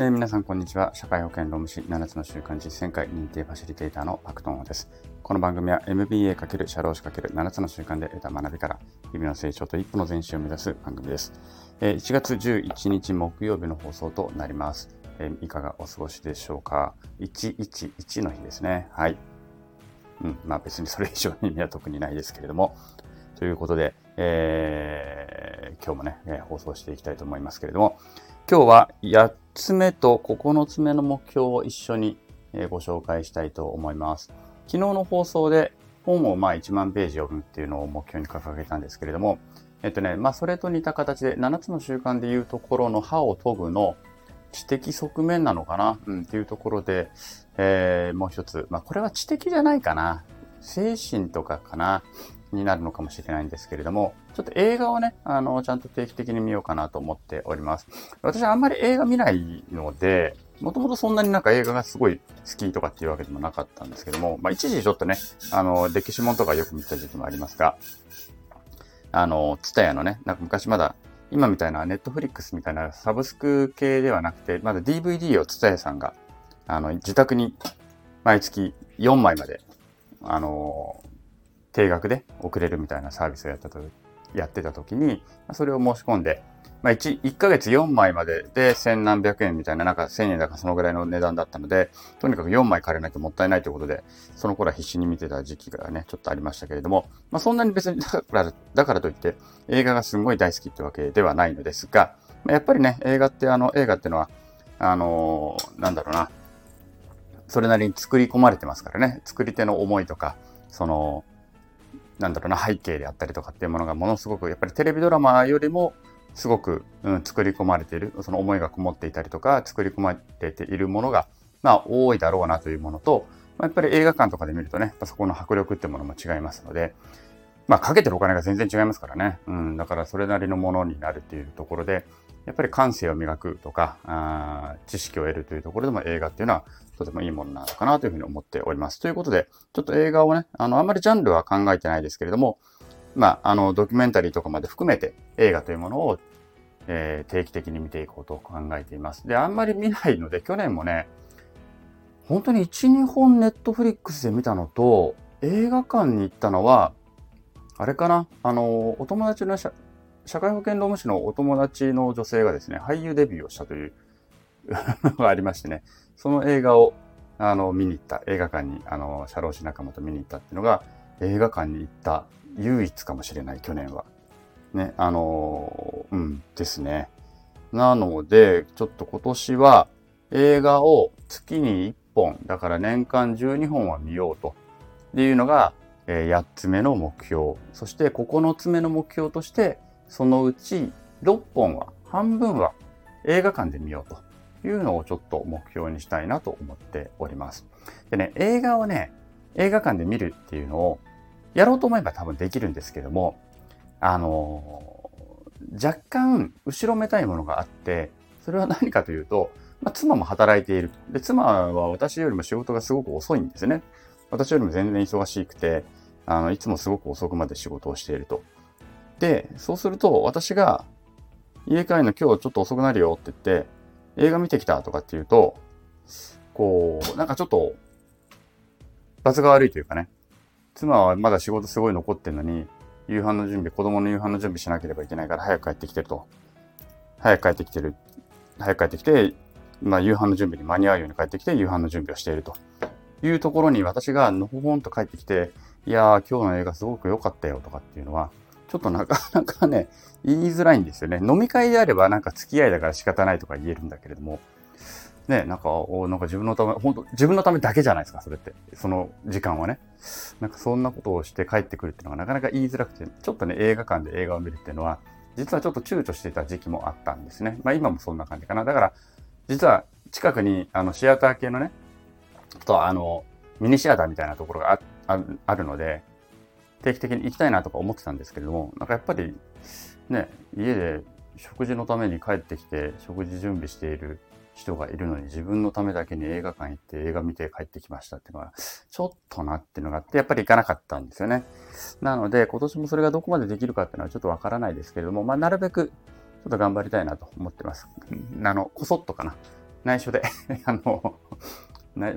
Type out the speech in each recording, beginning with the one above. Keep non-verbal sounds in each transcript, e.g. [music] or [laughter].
えー皆さん、こんにちは。社会保険労務士7つの習慣実践会認定ファシリテーターのパクトンです。この番組は MBA× 社労士 ×7 つの習慣で得た学びから、日々の成長と一歩の前進を目指す番組です。えー1月11日木曜日の放送となります。えーいかがお過ごしでしょうか ?111 の日ですね。はい。うん、まあ別にそれ以上の意味は特にないですけれども。ということで、えー今日もね、え放送していきたいと思いますけれども、今日は8つ目と9つ目の目標を一緒にご紹介したいと思います。昨日の放送で本をまあ1万ページ読むっていうのを目標に掲げたんですけれども、えっとね、まあそれと似た形で7つの習慣でいうところの歯を研ぐの知的側面なのかな、うん、っていうところで、えーもう一つ、まあこれは知的じゃないかな。精神とかかな。になるのかもしれないんですけれども、ちょっと映画をね、あの、ちゃんと定期的に見ようかなと思っております。私はあんまり映画見ないので、もともとそんなになんか映画がすごい好きとかっていうわけでもなかったんですけども、まあ一時ちょっとね、あの、歴史もんとかよく見た時期もありますが、あの、ツタヤのね、なんか昔まだ、今みたいなネットフリックスみたいなサブスク系ではなくて、まだ DVD をツタヤさんが、あの、自宅に毎月4枚まで、あの、定額で送れるみたいなサービスをやってたと、やってた時に、それを申し込んで、まあ1、1ヶ月4枚までで千何百円みたいな、なんか1000円だかそのぐらいの値段だったので、とにかく4枚借りなきゃもったいないということで、その頃は必死に見てた時期がね、ちょっとありましたけれども、まあそんなに別に [laughs] だから、だからといって映画がすごい大好きってわけではないのですが、まあやっぱりね、映画ってあの、映画ってのは、あのーなんだろうな、それなりに作り込まれてますからね、作り手の思いとか、その、なんだろうな、背景であったりとかっていうものがものすごく、やっぱりテレビドラマよりもすごく、うん、作り込まれている、その思いがこもっていたりとか、作り込まれているものが、まあ多いだろうなというものと、まあやっぱり映画館とかで見るとね、やっぱそこの迫力ってものも違いますので、まあかけてるお金が全然違いますからね。うん、だからそれなりのものになるっていうところで、やっぱり感性を磨くとか、あ知識を得るというところでも映画っていうのはとてもいいものなのかなというふうに思っております。ということで、ちょっと映画をね、あの、あんまりジャンルは考えてないですけれども、まあ、あの、ドキュメンタリーとかまで含めて映画というものを、えー定期的に見ていこうと考えています。で、あんまり見ないので、去年もね、本当に1、2本ネットフリックスで見たのと、映画館に行ったのは、あれかな？あの、お友達の社会保険労務士のお友達の女性がですね、俳優デビューをしたという [laughs] のがありましてね、その映画をあの見に行った、映画館に、あの、社労士仲間と見に行ったっていうのが、映画館に行った唯一かもしれない、去年は。ね、あの、うん、ですね。なので、ちょっと今年は映画を月に1本、だから年間12本は見ようと。っていうのが、え8つ目の目標。そして9つ目の目標として、そのうち6本は、半分は映画館で見ようというのをちょっと目標にしたいなと思っております。でね、映画をね、映画館で見るっていうのをやろうと思えば多分できるんですけども、あのー若干後ろめたいものがあって、それは何かというと、まあ、妻も働いている。で、妻は私よりも仕事がすごく遅いんですね。私よりも全然忙しくて、あの、いつもすごく遅くまで仕事をしていると。で、そうすると、私が、家帰るの今日ちょっと遅くなるよって言って、映画見てきたとかって言うと、こう、なんかちょっと、罰が悪いというかね、妻はまだ仕事すごい残ってんのに、夕飯の準備、子供の夕飯の準備しなければいけないから早く帰ってきてると。早く帰ってきてる。早く帰ってきて、まあ夕飯の準備に間に合うように帰ってきて夕飯の準備をしているというところに私がのほほんと帰ってきて、いやー今日の映画すごく良かったよとかっていうのは、ちょっとなかなかね、言いづらいんですよね。飲み会であればなんか付き合いだから仕方ないとか言えるんだけれども、ね、なんか、おなんか自分のため、本当自分のためだけじゃないですか、それって。その時間はね。なんかそんなことをして帰ってくるっていうのがなかなか言いづらくて、ちょっとね、映画館で映画を見るっていうのは、実はちょっと躊躇していた時期もあったんですね。まあ今もそんな感じかな。だから、実は近くに、あの、シアター系のね、と、あの、ミニシアターみたいなところがあああるので、定期的に行きたいなとか思ってたんですけれども、なんかやっぱり、ね、家で食事のために帰ってきて、食事準備している人がいるのに自分のためだけに映画館行って映画見て帰ってきましたっていうのは、ちょっとなっていうのがあって、やっぱり行かなかったんですよね。なので、今年もそれがどこまでできるかっていうのはちょっとわからないですけれども、まあ、なるべくちょっと頑張りたいなと思ってます。あの、こそっとかな。内緒で [laughs] あの、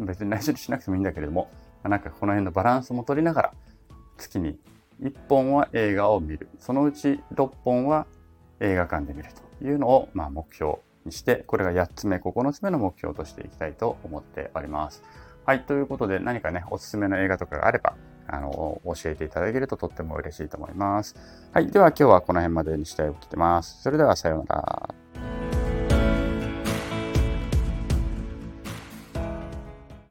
別に内緒にしなくてもいいんだけれども、なんかこの辺のバランスも取りながら、月に1本は映画を見る。そのうち6本は映画館で見るというのを、まあ、目標にして、これが8つ目、9つ目の目標としていきたいと思っております。はい、ということで何かね、おすすめの映画とかがあれば、あの、教えていただけるととっても嬉しいと思います。はい、では今日はこの辺までにしたいと思ってます。それではさようなら。